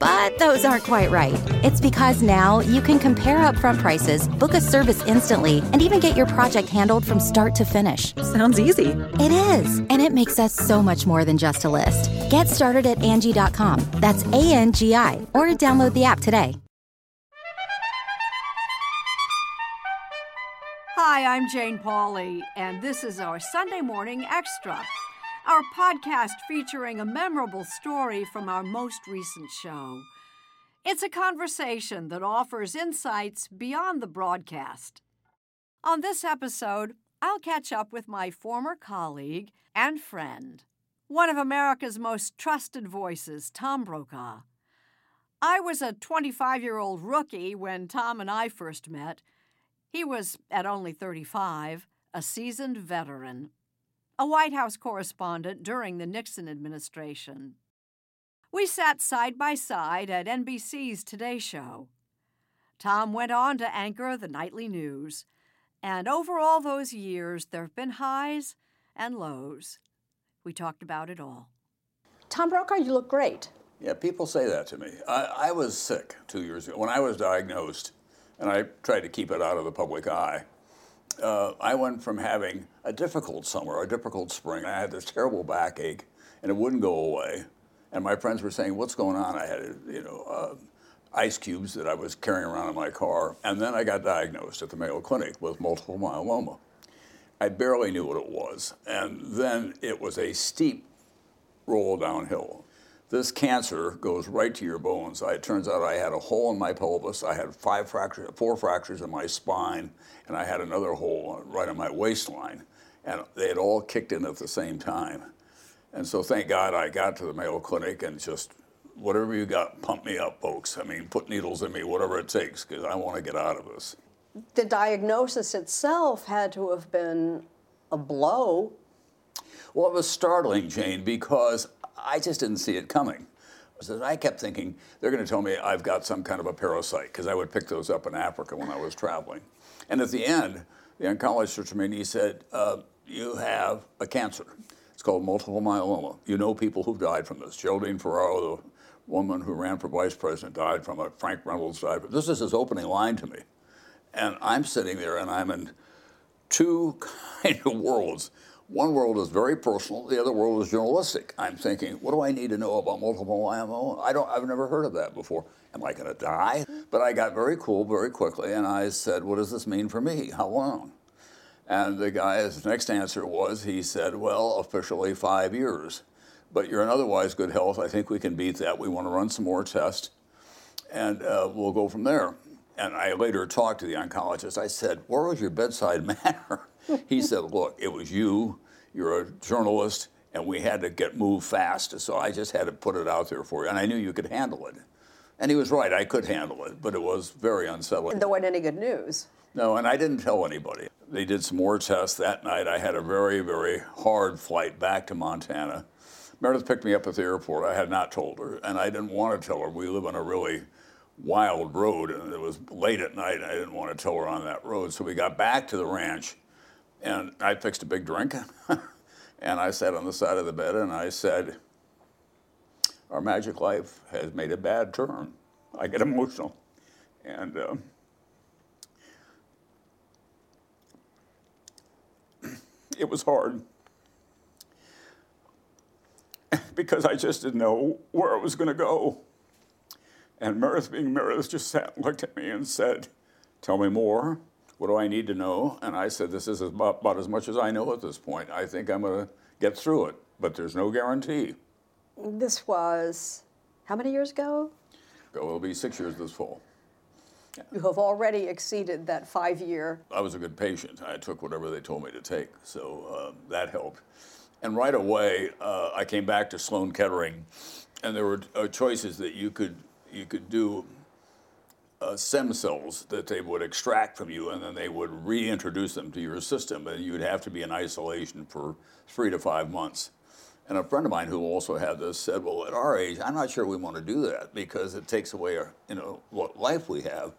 But those aren't quite right. It's because now you can compare upfront prices, book a service instantly, and even get your project handled from start to finish. Sounds easy. It is, and it makes us so much more than just a list. Get started at Angi.com. That's A N G I, or download the app today. Hi, I'm Jane Pauley, and this is our Sunday Morning Extra, our podcast featuring a memorable story from our most recent show. It's a conversation that offers insights beyond the broadcast. On this episode, I'll catch up with my former colleague and friend, one of America's most trusted voices, Tom Brokaw. I was a 25 year old rookie when Tom and I first met. He was, at only 35, a seasoned veteran, a White House correspondent during the Nixon administration. We sat side by side at NBC's Today Show. Tom went on to anchor the nightly news, and over all those years, there have been highs and lows. We talked about it all. Tom Brokaw, you look great. Yeah, people say that to me. I, I was sick two years ago. When I was diagnosed, and I tried to keep it out of the public eye. Uh, I went from having a difficult summer, a difficult spring. I had this terrible backache, and it wouldn't go away. And my friends were saying, "What's going on?" I had, you know, uh, ice cubes that I was carrying around in my car. And then I got diagnosed at the Mayo Clinic with multiple myeloma. I barely knew what it was, and then it was a steep roll downhill this cancer goes right to your bones. it turns out I had a hole in my pelvis. I had five fractures, four fractures in my spine, and I had another hole right in my waistline. And they had all kicked in at the same time. And so thank God I got to the Mayo Clinic and just whatever you got, pump me up, folks. I mean, put needles in me, whatever it takes, because I want to get out of this. The diagnosis itself had to have been a blow. Well, it was startling, Jane, because I just didn't see it coming. So I kept thinking they're going to tell me I've got some kind of a parasite because I would pick those up in Africa when I was traveling. And at the end, the oncologist looked at me and he said, uh, "You have a cancer. It's called multiple myeloma. You know people who've died from this. Geraldine Ferraro, the woman who ran for vice president, died from it. Frank Reynolds died. This is his opening line to me, and I'm sitting there and I'm in two kind of worlds. One world is very personal, the other world is journalistic. I'm thinking, what do I need to know about multiple myeloma? I don't, I've never heard of that before. Am I going to die? But I got very cool very quickly, and I said, what does this mean for me? How long? And the guy's next answer was, he said, well, officially five years. But you're in otherwise good health. I think we can beat that. We want to run some more tests, and uh, we'll go from there. And I later talked to the oncologist. I said, where was your bedside manner? He said, Look, it was you, you're a journalist, and we had to get moved fast. So I just had to put it out there for you, and I knew you could handle it. And he was right, I could handle it, but it was very unsettling. And There wasn't any good news. No, and I didn't tell anybody. They did some more tests that night. I had a very, very hard flight back to Montana. Meredith picked me up at the airport. I had not told her, and I didn't want to tell her. We live on a really wild road, and it was late at night, and I didn't want to tell her on that road. So we got back to the ranch, and I fixed a big drink, and I sat on the side of the bed, and I said, Our magic life has made a bad turn. I get emotional. And uh, it was hard because I just didn't know where it was going to go. And Meredith, being Meredith, just sat and looked at me and said, Tell me more. What do I need to know? And I said, This is about, about as much as I know at this point. I think I'm going to get through it, but there's no guarantee. This was how many years ago? It'll be six years this fall. You have already exceeded that five year. I was a good patient. I took whatever they told me to take, so uh, that helped. And right away, uh, I came back to Sloan Kettering, and there were uh, choices that you could you could do uh, stem cells that they would extract from you, and then they would reintroduce them to your system, and you'd have to be in isolation for three to five months. And a friend of mine who also had this said, "Well, at our age, I'm not sure we want to do that because it takes away our, you know what life we have."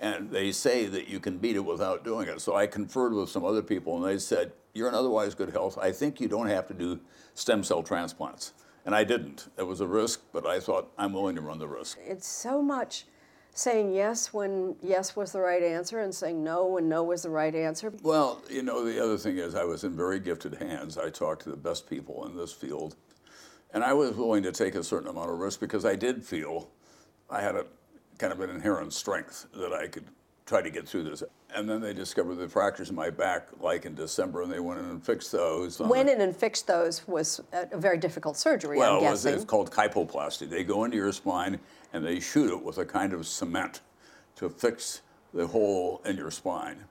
And they say that you can beat it without doing it. So I conferred with some other people, and they said, "You're in otherwise good health. I think you don't have to do stem cell transplants." And I didn't. It was a risk, but I thought I'm willing to run the risk. It's so much saying yes when yes was the right answer and saying no when no was the right answer. Well, you know, the other thing is I was in very gifted hands. I talked to the best people in this field. And I was willing to take a certain amount of risk because I did feel I had a kind of an inherent strength that I could try to get through this. And then they discovered the fractures in my back, like in December, and they went in and fixed those. Went in and fixed those was a very difficult surgery, well, I'm guessing. it's called kyphoplasty. They go into your spine and they shoot it with a kind of cement to fix the hole in your spine.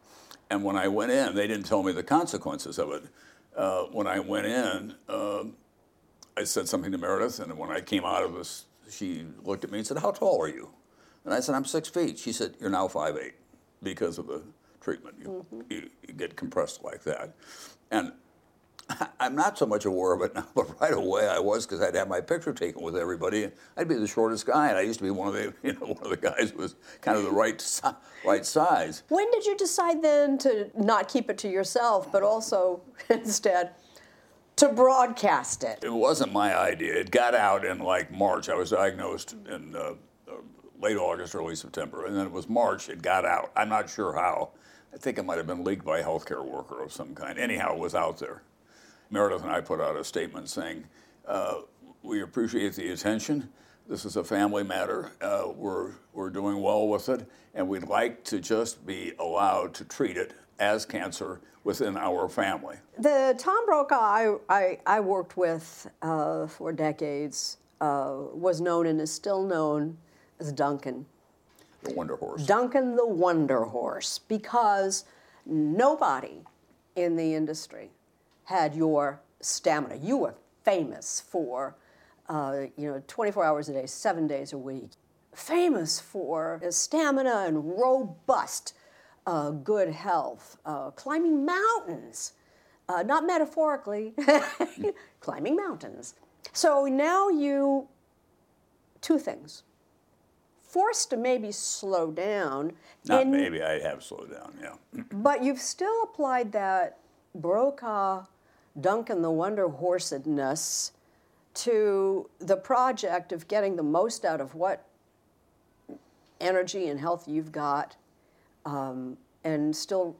And when I went in, they didn't tell me the consequences of it. Uh, when I went in, uh, I said something to Meredith, and when I came out of this, she looked at me and said, "How tall are you?" And I said, "I'm six feet." She said, "You're now five eight because of the treatment. You, mm-hmm. you, you get compressed like that." And I'm not so much aware of it now, but right away I was because I'd have my picture taken with everybody. I'd be the shortest guy, and I used to be one of the, you know, one of the guys who was kind of the right, right size. When did you decide then to not keep it to yourself, but also instead to broadcast it? It wasn't my idea. It got out in like March. I was diagnosed in uh, uh, late August, early September, and then it was March. It got out. I'm not sure how. I think it might have been leaked by a healthcare worker of some kind. Anyhow, it was out there. Meredith and I put out a statement saying, uh, we appreciate the attention. This is a family matter. Uh, we're, we're doing well with it, and we'd like to just be allowed to treat it as cancer within our family. The Tom Brokaw I, I, I worked with uh, for decades uh, was known and is still known as Duncan. The Wonder Horse. Duncan the Wonder Horse, because nobody in the industry had your stamina. You were famous for, uh, you know, 24 hours a day, seven days a week. Famous for stamina and robust, uh, good health, uh, climbing mountains, uh, not metaphorically, climbing mountains. So now you, two things. Forced to maybe slow down. Not maybe, I have slowed down, yeah. but you've still applied that Brokaw Duncan the Wonder Horsedness to the project of getting the most out of what energy and health you've got um, and still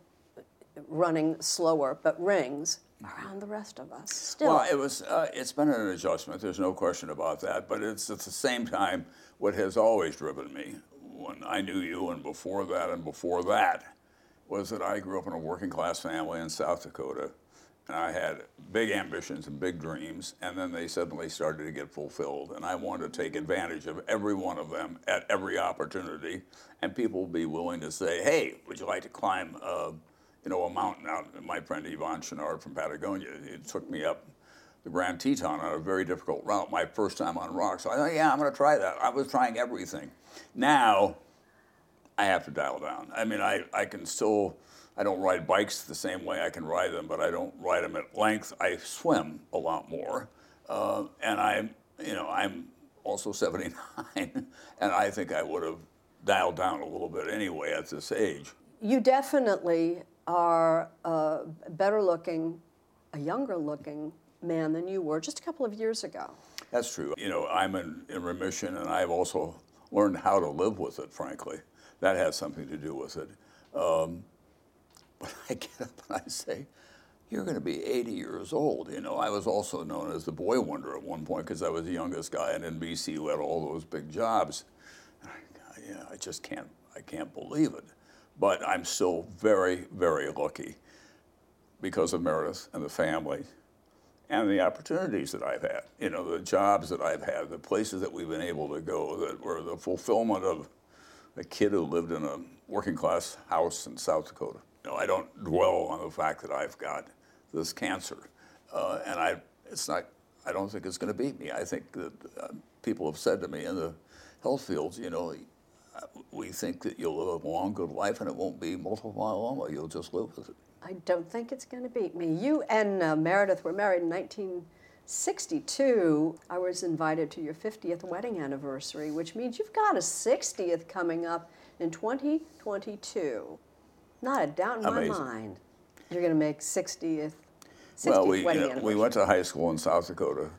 running slower, but rings around the rest of us. Still. Well, it was. Uh, it's been an adjustment. There's no question about that. But it's at the same time what has always driven me when I knew you, and before that, and before that, was that I grew up in a working class family in South Dakota and I had big ambitions and big dreams, and then they suddenly started to get fulfilled. And I wanted to take advantage of every one of them at every opportunity. And people would be willing to say, hey, would you like to climb, uh, you know, a mountain out. My friend Yvon Chouinard from Patagonia, he took me up the Grand Teton on a very difficult route, my first time on rock. So I thought, yeah, I'm going to try that. I was trying everything. Now, I have to dial down. I mean, I, I can still, I don't ride bikes the same way I can ride them, but I don't ride them at length. I swim a lot more. Uh, and I'm, you know, I'm also 79, and I think I would have dialed down a little bit anyway at this age. You definitely are a better looking, a younger looking man than you were just a couple of years ago. That's true. You know, I'm in, in remission, and I've also learned how to live with it, frankly. That has something to do with it. Um, but I get up and I say, you're going to be 80 years old. You know, I was also known as the boy wonder at one point because I was the youngest guy in NBC who had all those big jobs. Yeah, I just can't, I can't believe it. But I'm still very, very lucky because of Meredith and the family and the opportunities that I've had. You know, the jobs that I've had, the places that we've been able to go that were the fulfillment of a kid who lived in a working class house in South Dakota. You know, I don't dwell on the fact that I've got this cancer, uh, and I, it's not. I don't think it's going to beat me. I think that uh, people have said to me in the health fields, you know, we think that you'll live a long, good life, and it won't be multiple myeloma. You'll just live with it. I don't think it's going to beat me. You and uh, Meredith were married in 1962. I was invited to your 50th wedding anniversary, which means you've got a 60th coming up in 2022. Not a doubt in Amazing. my mind. You're going to make 60th. 60th well, we, wedding you know, we went to high school in South Dakota,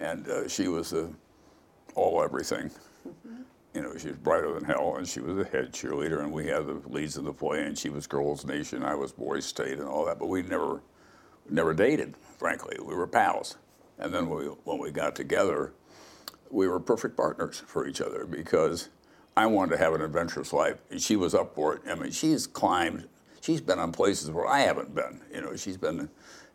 and uh, she was uh, all everything. Mm-hmm. You know, she was brighter than hell, and she was a head cheerleader, and we had the leads in the play, and she was Girls Nation, I was Boys State, and all that. But we never, never dated. Frankly, we were pals. And then we, when we got together, we were perfect partners for each other because I wanted to have an adventurous life, and she was up for it. I mean, she's climbed she's been on places where I haven't been. You know, she's been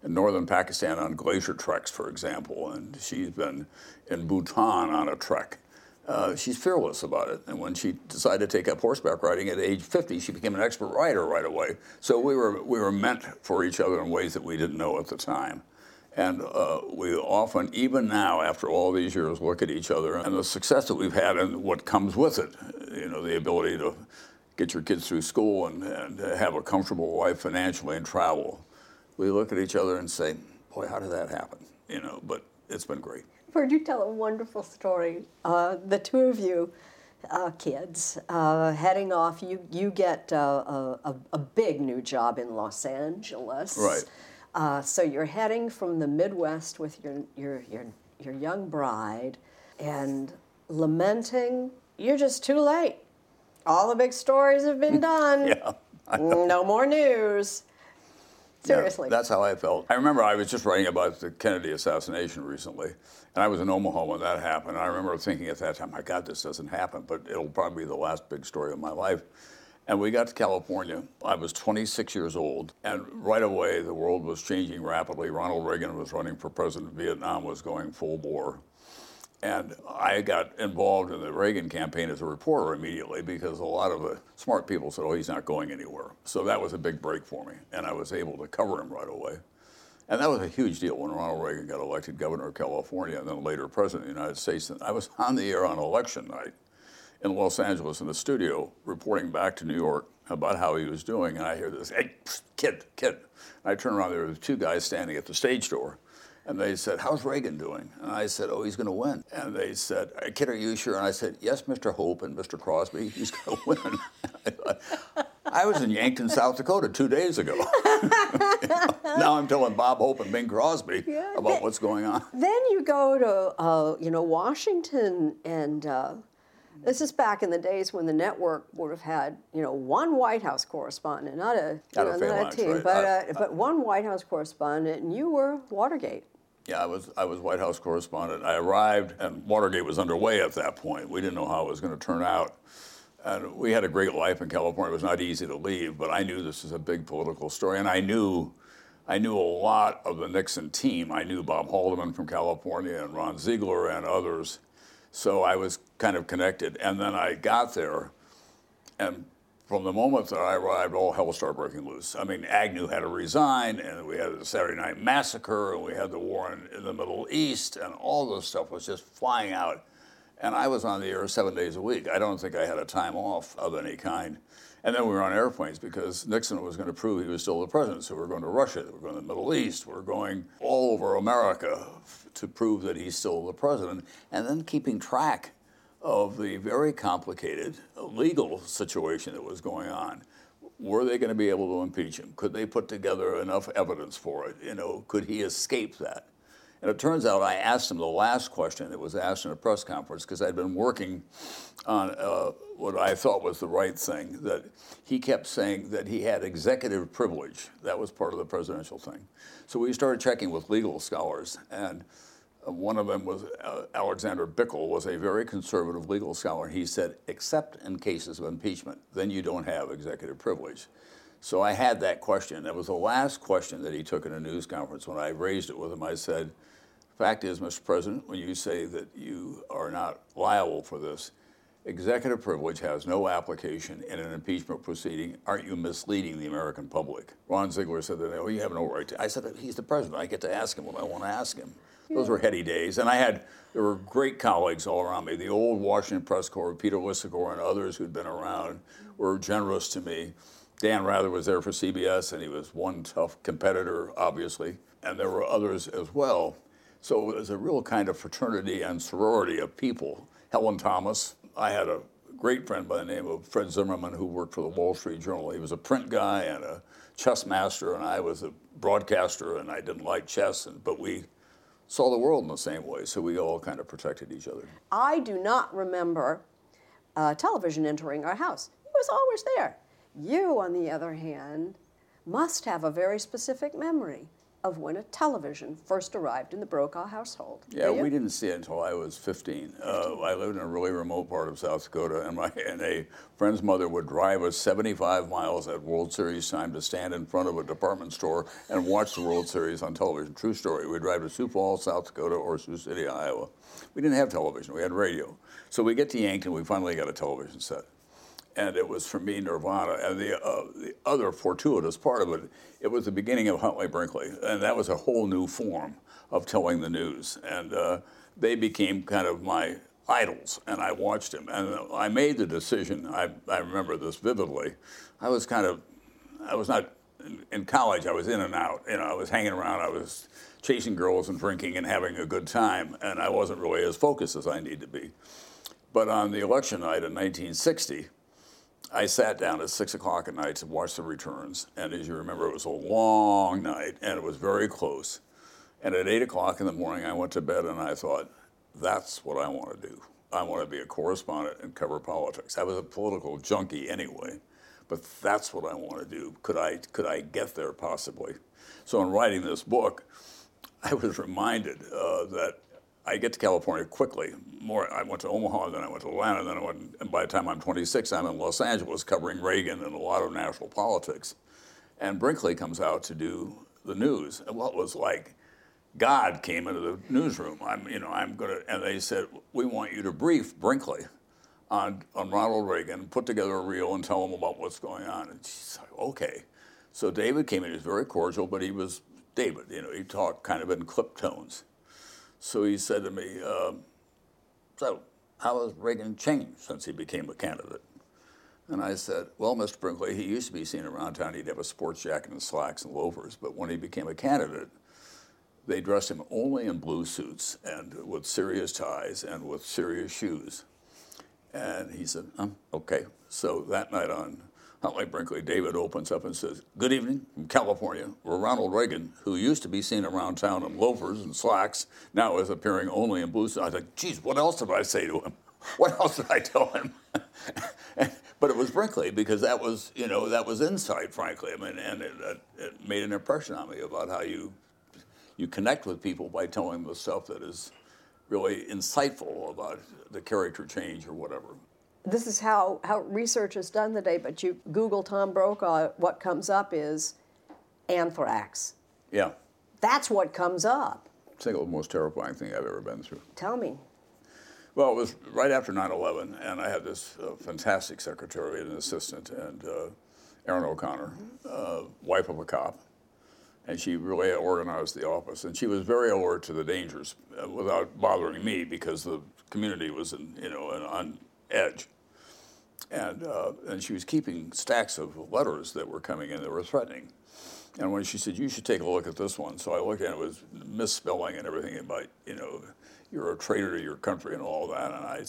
in northern Pakistan on glacier treks, for example, and she's been in Bhutan on a trek. Uh, she's fearless about it. And when she decided to take up horseback riding at age 50, she became an expert rider right away. So we were, we were meant for each other in ways that we didn't know at the time. And uh, we often, even now, after all these years, look at each other and the success that we've had and what comes with it. You know, the ability to get your kids through school and, and have a comfortable life financially and travel. We look at each other and say, boy, how did that happen? You know, but it's been great. Heard you tell a wonderful story. Uh, the two of you, uh, kids, uh, heading off. You you get uh, a, a, big new job in Los Angeles. Right. Uh, so you're heading from the Midwest with your your your your young bride, and lamenting you're just too late. All the big stories have been done. yeah. No more news. Seriously. Yeah, that's how I felt. I remember I was just writing about the Kennedy assassination recently, and I was in Omaha when that happened. I remember thinking at that time, my God, this doesn't happen, but it'll probably be the last big story of my life. And we got to California. I was 26 years old, and right away the world was changing rapidly. Ronald Reagan was running for president. Vietnam was going full bore. And I got involved in the Reagan campaign as a reporter immediately because a lot of the smart people said, oh, he's not going anywhere. So that was a big break for me. And I was able to cover him right away. And that was a huge deal when Ronald Reagan got elected governor of California and then later president of the United States. And I was on the air on election night in Los Angeles in the studio reporting back to New York about how he was doing. And I hear this, hey, kid, kid. And I turn around, there were two guys standing at the stage door. And they said, How's Reagan doing? And I said, Oh, he's going to win. And they said, Kid, are you sure? And I said, Yes, Mr. Hope and Mr. Crosby, he's going to win. I was in Yankton, South Dakota two days ago. now I'm telling Bob Hope and Bing Crosby yeah, about then, what's going on. Then you go to, uh, you know, Washington and. Uh, this is back in the days when the network would have had, you know, one White House correspondent, not a, not know, a, not a team, right? but, uh, but one White House correspondent, and you were Watergate. Yeah, I was I was White House correspondent. I arrived, and Watergate was underway at that point. We didn't know how it was going to turn out. And we had a great life in California. It was not easy to leave, but I knew this was a big political story, and I knew, I knew a lot of the Nixon team. I knew Bob Haldeman from California and Ron Ziegler and others, so I was kind of connected. And then I got there, and from the moment that I arrived, all hell started breaking loose. I mean, Agnew had to resign, and we had the Saturday Night Massacre, and we had the war in, in the Middle East, and all this stuff was just flying out. And I was on the air seven days a week. I don't think I had a time off of any kind. And then we were on airplanes because Nixon was going to prove he was still the president. So we were going to Russia, we were going to the Middle East, we were going all over America to prove that he's still the president, and then keeping track of the very complicated legal situation that was going on. Were they going to be able to impeach him? Could they put together enough evidence for it? You know, could he escape that? And it turns out I asked him the last question that was asked in a press conference because I'd been working on uh, what I thought was the right thing. That he kept saying that he had executive privilege. That was part of the presidential thing. So we started checking with legal scholars, and one of them was uh, Alexander Bickel, was a very conservative legal scholar. He said, except in cases of impeachment, then you don't have executive privilege. So I had that question. That was the last question that he took in a news conference. When I raised it with him, I said, Fact is, Mr. President, when you say that you are not liable for this, executive privilege has no application in an impeachment proceeding. Aren't you misleading the American public? Ron Ziegler said that, oh, you have no right to. I said, he's the president. I get to ask him what I want to ask him. Those were heady days. And I had, there were great colleagues all around me. The old Washington press corps, Peter Lisagor and others who'd been around were generous to me. Dan Rather was there for CBS, and he was one tough competitor, obviously. And there were others as well. So it was a real kind of fraternity and sorority of people. Helen Thomas, I had a great friend by the name of Fred Zimmerman who worked for the Wall Street Journal. He was a print guy and a chess master, and I was a broadcaster, and I didn't like chess, and, but we saw the world in the same way, so we all kind of protected each other. I do not remember uh, television entering our house. It was always there. You, on the other hand, must have a very specific memory of when a television first arrived in the Brokaw household. Yeah, we didn't see it until I was 15. Uh, I lived in a really remote part of South Dakota, and my and a friend's mother would drive us 75 miles at World Series time to stand in front of a department store and watch the World Series on television. True story. We'd drive to Sioux Falls, South Dakota, or Sioux City, Iowa. We didn't have television. We had radio. So we get to Yankton. We finally got a television set and it was for me Nirvana. And the, uh, the other fortuitous part of it, it was the beginning of Huntley Brinkley, and that was a whole new form of telling the news. And uh, they became kind of my idols, and I watched him. And I made the decision. I, I remember this vividly. I was kind of, I was not in, college. I was in and out. You know, I was hanging around. I was chasing girls and drinking and having a good time, and I wasn't really as focused as I need to be. But on the election night in 1960 I sat down at six o'clock at night to watch the returns, and as you remember, it was a long night, and it was very close. And at eight o'clock in the morning, I went to bed, and I thought, "That's what I want to do. I want to be a correspondent and cover politics." I was a political junkie anyway, but that's what I want to do. Could I could I get there possibly? So in writing this book, I was reminded uh, that I get to California quickly. More, I went to Omaha, then I went to Atlanta, then I went, and by the time I'm 26, I'm in Los Angeles covering Reagan and a lot of national politics. And Brinkley comes out to do the news. And what was like, God came into the newsroom. I'm, you know, I'm gonna, and they said, we want you to brief Brinkley on, on Ronald Reagan, put together a reel and tell him about what's going on. And she's like, okay. So David came in, he was very cordial, but he was David, you know, he talked kind of in clip tones. So he said to me, uh, So, how has Reagan changed since he became a candidate? And I said, Well, Mr. Brinkley, he used to be seen around town. He'd have a sports jacket and slacks and loafers. But when he became a candidate, they dressed him only in blue suits and with serious ties and with serious shoes. And he said, um, Okay. So that night on Huntley Brinkley, David opens up and says, Good evening from California, where Ronald Reagan, who used to be seen around town in loafers and slacks, now is appearing only in blue suits. I thought, geez, what else did I say to him? What else did I tell him? but it was Brinkley because that was, you know, that was insight, frankly. I mean, and it, it made an impression on me about how you you connect with people by telling them the stuff that is really insightful about the character change or whatever this is how, how research is done today, but you Google Tom Brokaw, what comes up is anthrax. Yeah. That's what comes up. Single most terrifying thing I've ever been through. Tell me. Well, it was right after 9/11, and I had this uh, fantastic secretary and assistant, and uh, Erin O'Connor, uh, wife of a cop, and she really organized the office. And she was very alert to the dangers uh, without bothering me because the community was, in, you know, on edge. And uh, and she was keeping stacks of letters that were coming in that were threatening. And when she said, "You should take a look at this one," so I looked it, it was misspelling and everything about, you know you're a traitor to your country and all that. And I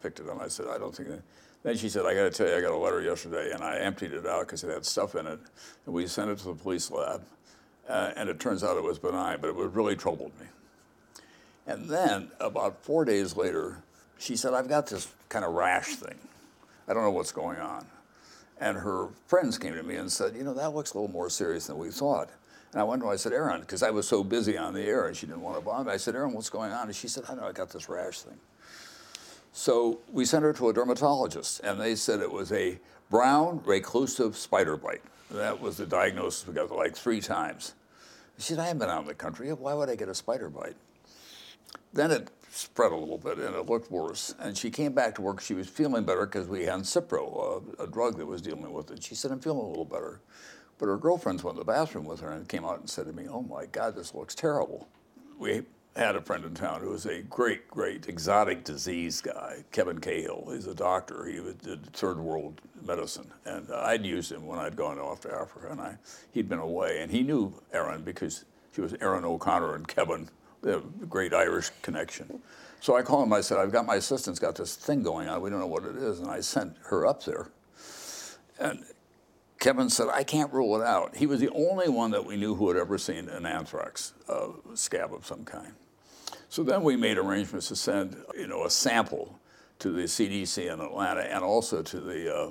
picked it up. And I said, I don't think that. Then she said, I got to tell you, I got a letter yesterday, and I emptied it out because it had stuff in it, and we sent it to the police lab, uh, and it turns out it was benign, but it really troubled me. And then about four days later, she said, I've got this kind of rash thing. I don't know what's going on. And her friends came to me and said, you know, that looks a little more serious than we thought. And I went to her, I said, Erin, because I was so busy on the air and she didn't want to bother me. I said, Erin, what's going on? And she said, I know, I got this rash thing. So we sent her to a dermatologist, and they said it was a brown reclusive spider bite. That was the diagnosis we got like three times. She said, I haven't been out in the country. Why would I get a spider bite? Then it spread a little bit and it looked worse. And she came back to work. She was feeling better because we had Cipro, a, a drug that was dealing with it. She said, I'm feeling a little better. But her girlfriends went to the bathroom with her and came out and said to me, Oh my God, this looks terrible. We had a friend in town who was a great, great exotic disease guy, Kevin Cahill. He's a doctor. He did third world medicine. And uh, I'd used him when I'd gone off to Africa. And I, he'd been away. And he knew Erin because she was Erin O'Connor and Kevin, the great Irish connection. So I called him. I said, I've got my assistant's got this thing going on. We don't know what it is. And I sent her up there. And Kevin said, I can't rule it out. He was the only one that we knew who had ever seen an anthrax uh, scab of some kind. So then we made arrangements to send, you know, a sample to the CDC in Atlanta and also to the uh,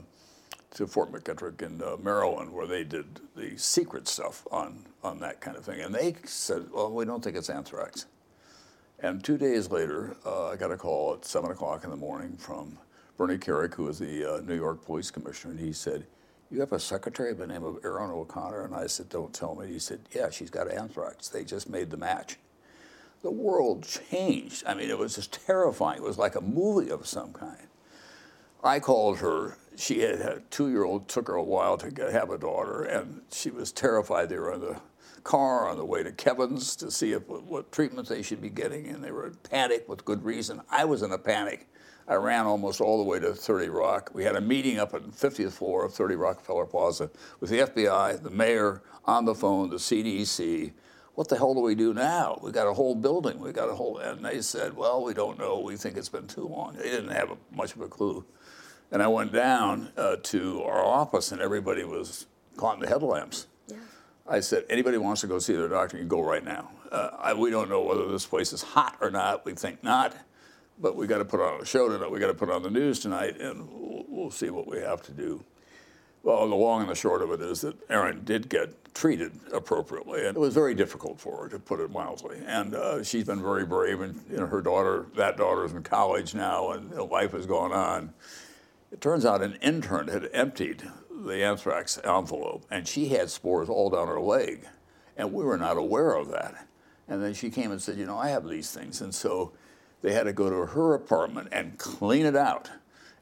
to Fort McKittrick in uh, Maryland, where they did the secret stuff on on that kind of thing. And they said, "Well, we don't think it's anthrax." And two days later, uh, I got a call at seven o'clock in the morning from Bernie Kerik, who was the uh, New York Police Commissioner, and he said, you have a secretary by the name of Erin O'Connor? And I said, don't tell me. He said, yeah, she's got anthrax. They just made the match. The world changed. I mean, it was just terrifying. It was like a movie of some kind. I called her. She had a two-year-old. Took her a while to have a daughter, and she was terrified. They were in the car on the way to Kevin's to see if, what treatment they should be getting, and they were in panic with good reason. I was in a panic. I ran almost all the way to 30 Rock. We had a meeting up on the 50th floor of 30 Rockefeller Plaza with the FBI, the mayor, on the phone, the CDC. What the hell do we do now? We got a whole building. We got a whole, and they said, well, we don't know. We think it's been too long. They didn't have much of a clue. And I went down uh, to our office, and everybody was caught in the headlamps. Yeah. I said, anybody wants to go see their doctor, you can go right now. Uh, I, we don't know whether this place is hot or not. We think not but we got to put on a show tonight. We got to put on the news tonight, and we'll, we'll, see what we have to do. Well, the long and the short of it is that Erin did get treated appropriately, and it was very difficult for her, to put it mildly. And uh, she's been very brave, and you know, her daughter, that daughter's in college now, and life has gone on. It turns out an intern had emptied the anthrax envelope, and she had spores all down her leg, and we were not aware of that. And then she came and said, you know, I have these things, and so they had to go to her apartment and clean it out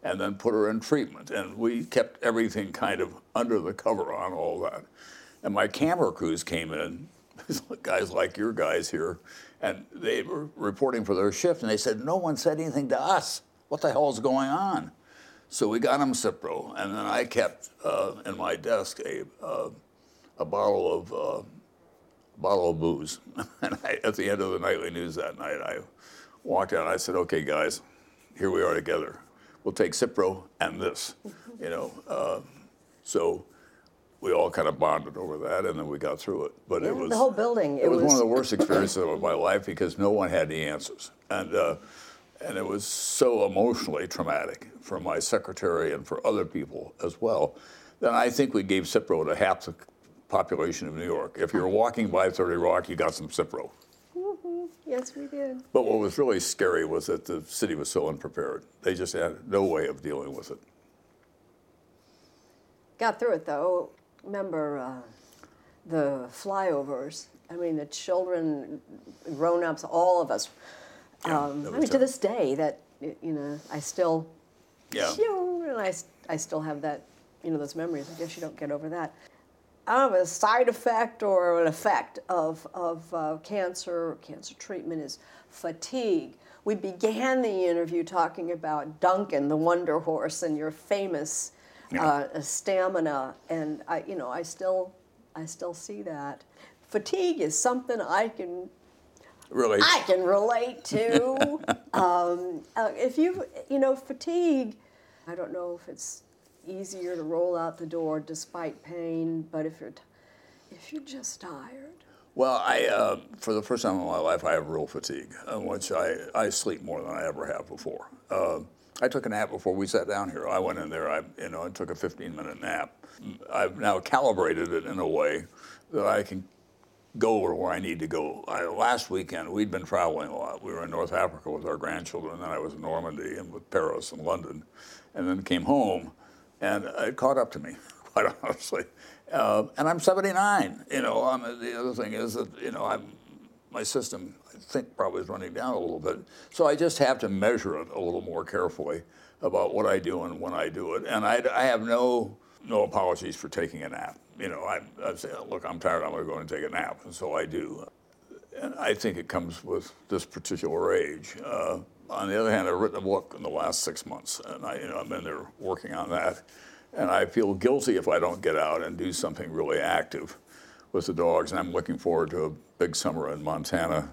and then put her in treatment. And we kept everything kind of under the cover on all that. And my camera crews came in, guys like your guys here, and they were reporting for their shift, and they said, No one said anything to us. What the hell is going on? So we got him Cipro, and then I kept uh, in my desk a, uh, a bottle of uh, bottle of booze. and I, at the end of the nightly news that night, I walked out. I said, "Okay, guys, here we are together. We'll take Cipro and this." You know, uh, so we all kind of bonded over that, and then we got through it. But yeah, it was the whole building. It, it was, was, one of the worst experiences of my life because no one had the answers, and uh, and it was so emotionally traumatic for my secretary and for other people as well. Then I think we gave Cipro to half the population of New York. If you're walking by 30 Rock, you got some Cipro. Yes, we did. But what was really scary was that the city was so unprepared. They just had no way of dealing with it. Got through it though. Remember uh, the flyovers? I mean, the children, grown ups, all of us. Yeah, um, I mean, to this day, that you know, I still, Yeah. and I still have that, you know, those memories. I guess you don't get over that. I don't know, a side effect or an effect of, of uh, cancer, cancer treatment is fatigue. We began the interview talking about Duncan, the Wonder Horse, and your famous uh, stamina, and I, you know, I still, I still see that. Fatigue is something I can Really? I can relate to. um, uh, if you, you know, fatigue, I don't know if it's easier to roll out the door despite pain, but if you're, t- if you're just tired, Well, I, uh, for the first time in my life, I have real fatigue, uh, which I, I sleep more than I ever have before. Uh, I took a nap before we sat down here. I went in there, I, you know, and took a 15-minute nap. I've now calibrated it in a way that I can go where I need to go. I, last weekend, we'd been traveling a lot. We were in North Africa with our grandchildren, and then I was in Normandy and with Paris and London, and then came home, and it caught up to me, quite honestly. Uh, and I'm 79. You know, I'm, the other thing is that you know I'm my system, I think, probably is running down a little bit. So I just have to measure it a little more carefully about what I do and when I do it. And I, I have no no apologies for taking a nap. You know, I, I say, look, I'm tired. I'm going to go and take a nap, and so I do. And I think it comes with this particular age. Uh, on the other hand, I've written a book in the last six months, and I, you know, I've been there working on that. And I feel guilty if I don't get out and do something really active with the dogs. And I'm looking forward to a big summer in Montana,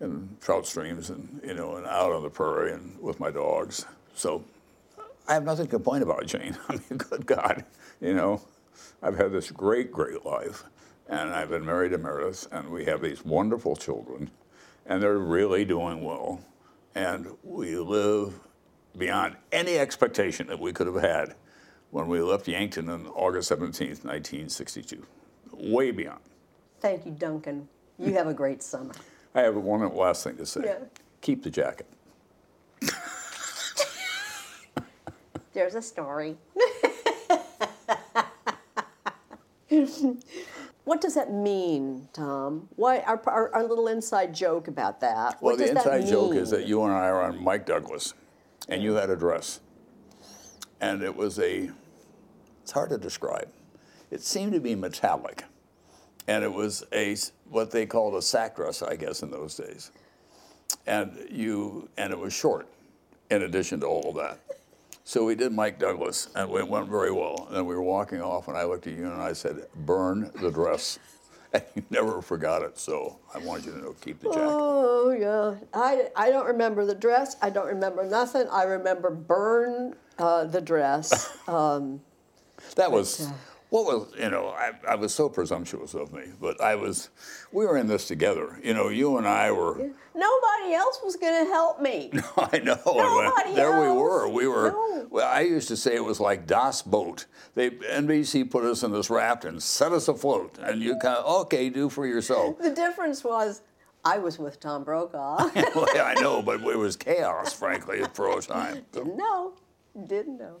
in trout streams, and you know, and out on the prairie and with my dogs. So I have nothing to complain about, Jane. I mean, good God, you know, I've had this great, great life, and I've been married to Meredith, and we have these wonderful children, and they're really doing well, and we live beyond any expectation that we could have had when we left Yankton on August 17th, 1962. Way beyond. thank you, Duncan. You have a great summer. I have one last thing to say. Yeah. Keep the jacket. There's a story. what does that mean, Tom? Why our, our, our little inside joke about that? Well, what the does that inside joke is that you and I are on Mike Douglas, and you had a dress, and it was a. It's hard to describe. It seemed to be metallic, and it was a what they called a sack dress, I guess, in those days. And you and it was short, in addition to all of that. So we did Mike Douglas, and it went very well. And then we were walking off, and I looked at you and I said, "Burn the dress." And you never forgot it, so I wanted you to know, keep the jacket. Oh yeah, I, I don't remember the dress. I don't remember nothing. I remember burn uh, the dress. Um, That was what was you know I, I was so presumptuous of me, but I was we were in this together. You know, you and I were. nobody else was going to help me. No, I know. Nobody there we were. We were. No. Well, I used to say it was like Das Boot. They NBC put us in this raft and set us afloat, and you kind of okay, do for yourself. the difference was, I was with Tom Brokaw. well, I know, but it was chaos, frankly, for a time. Didn't know. Didn't know.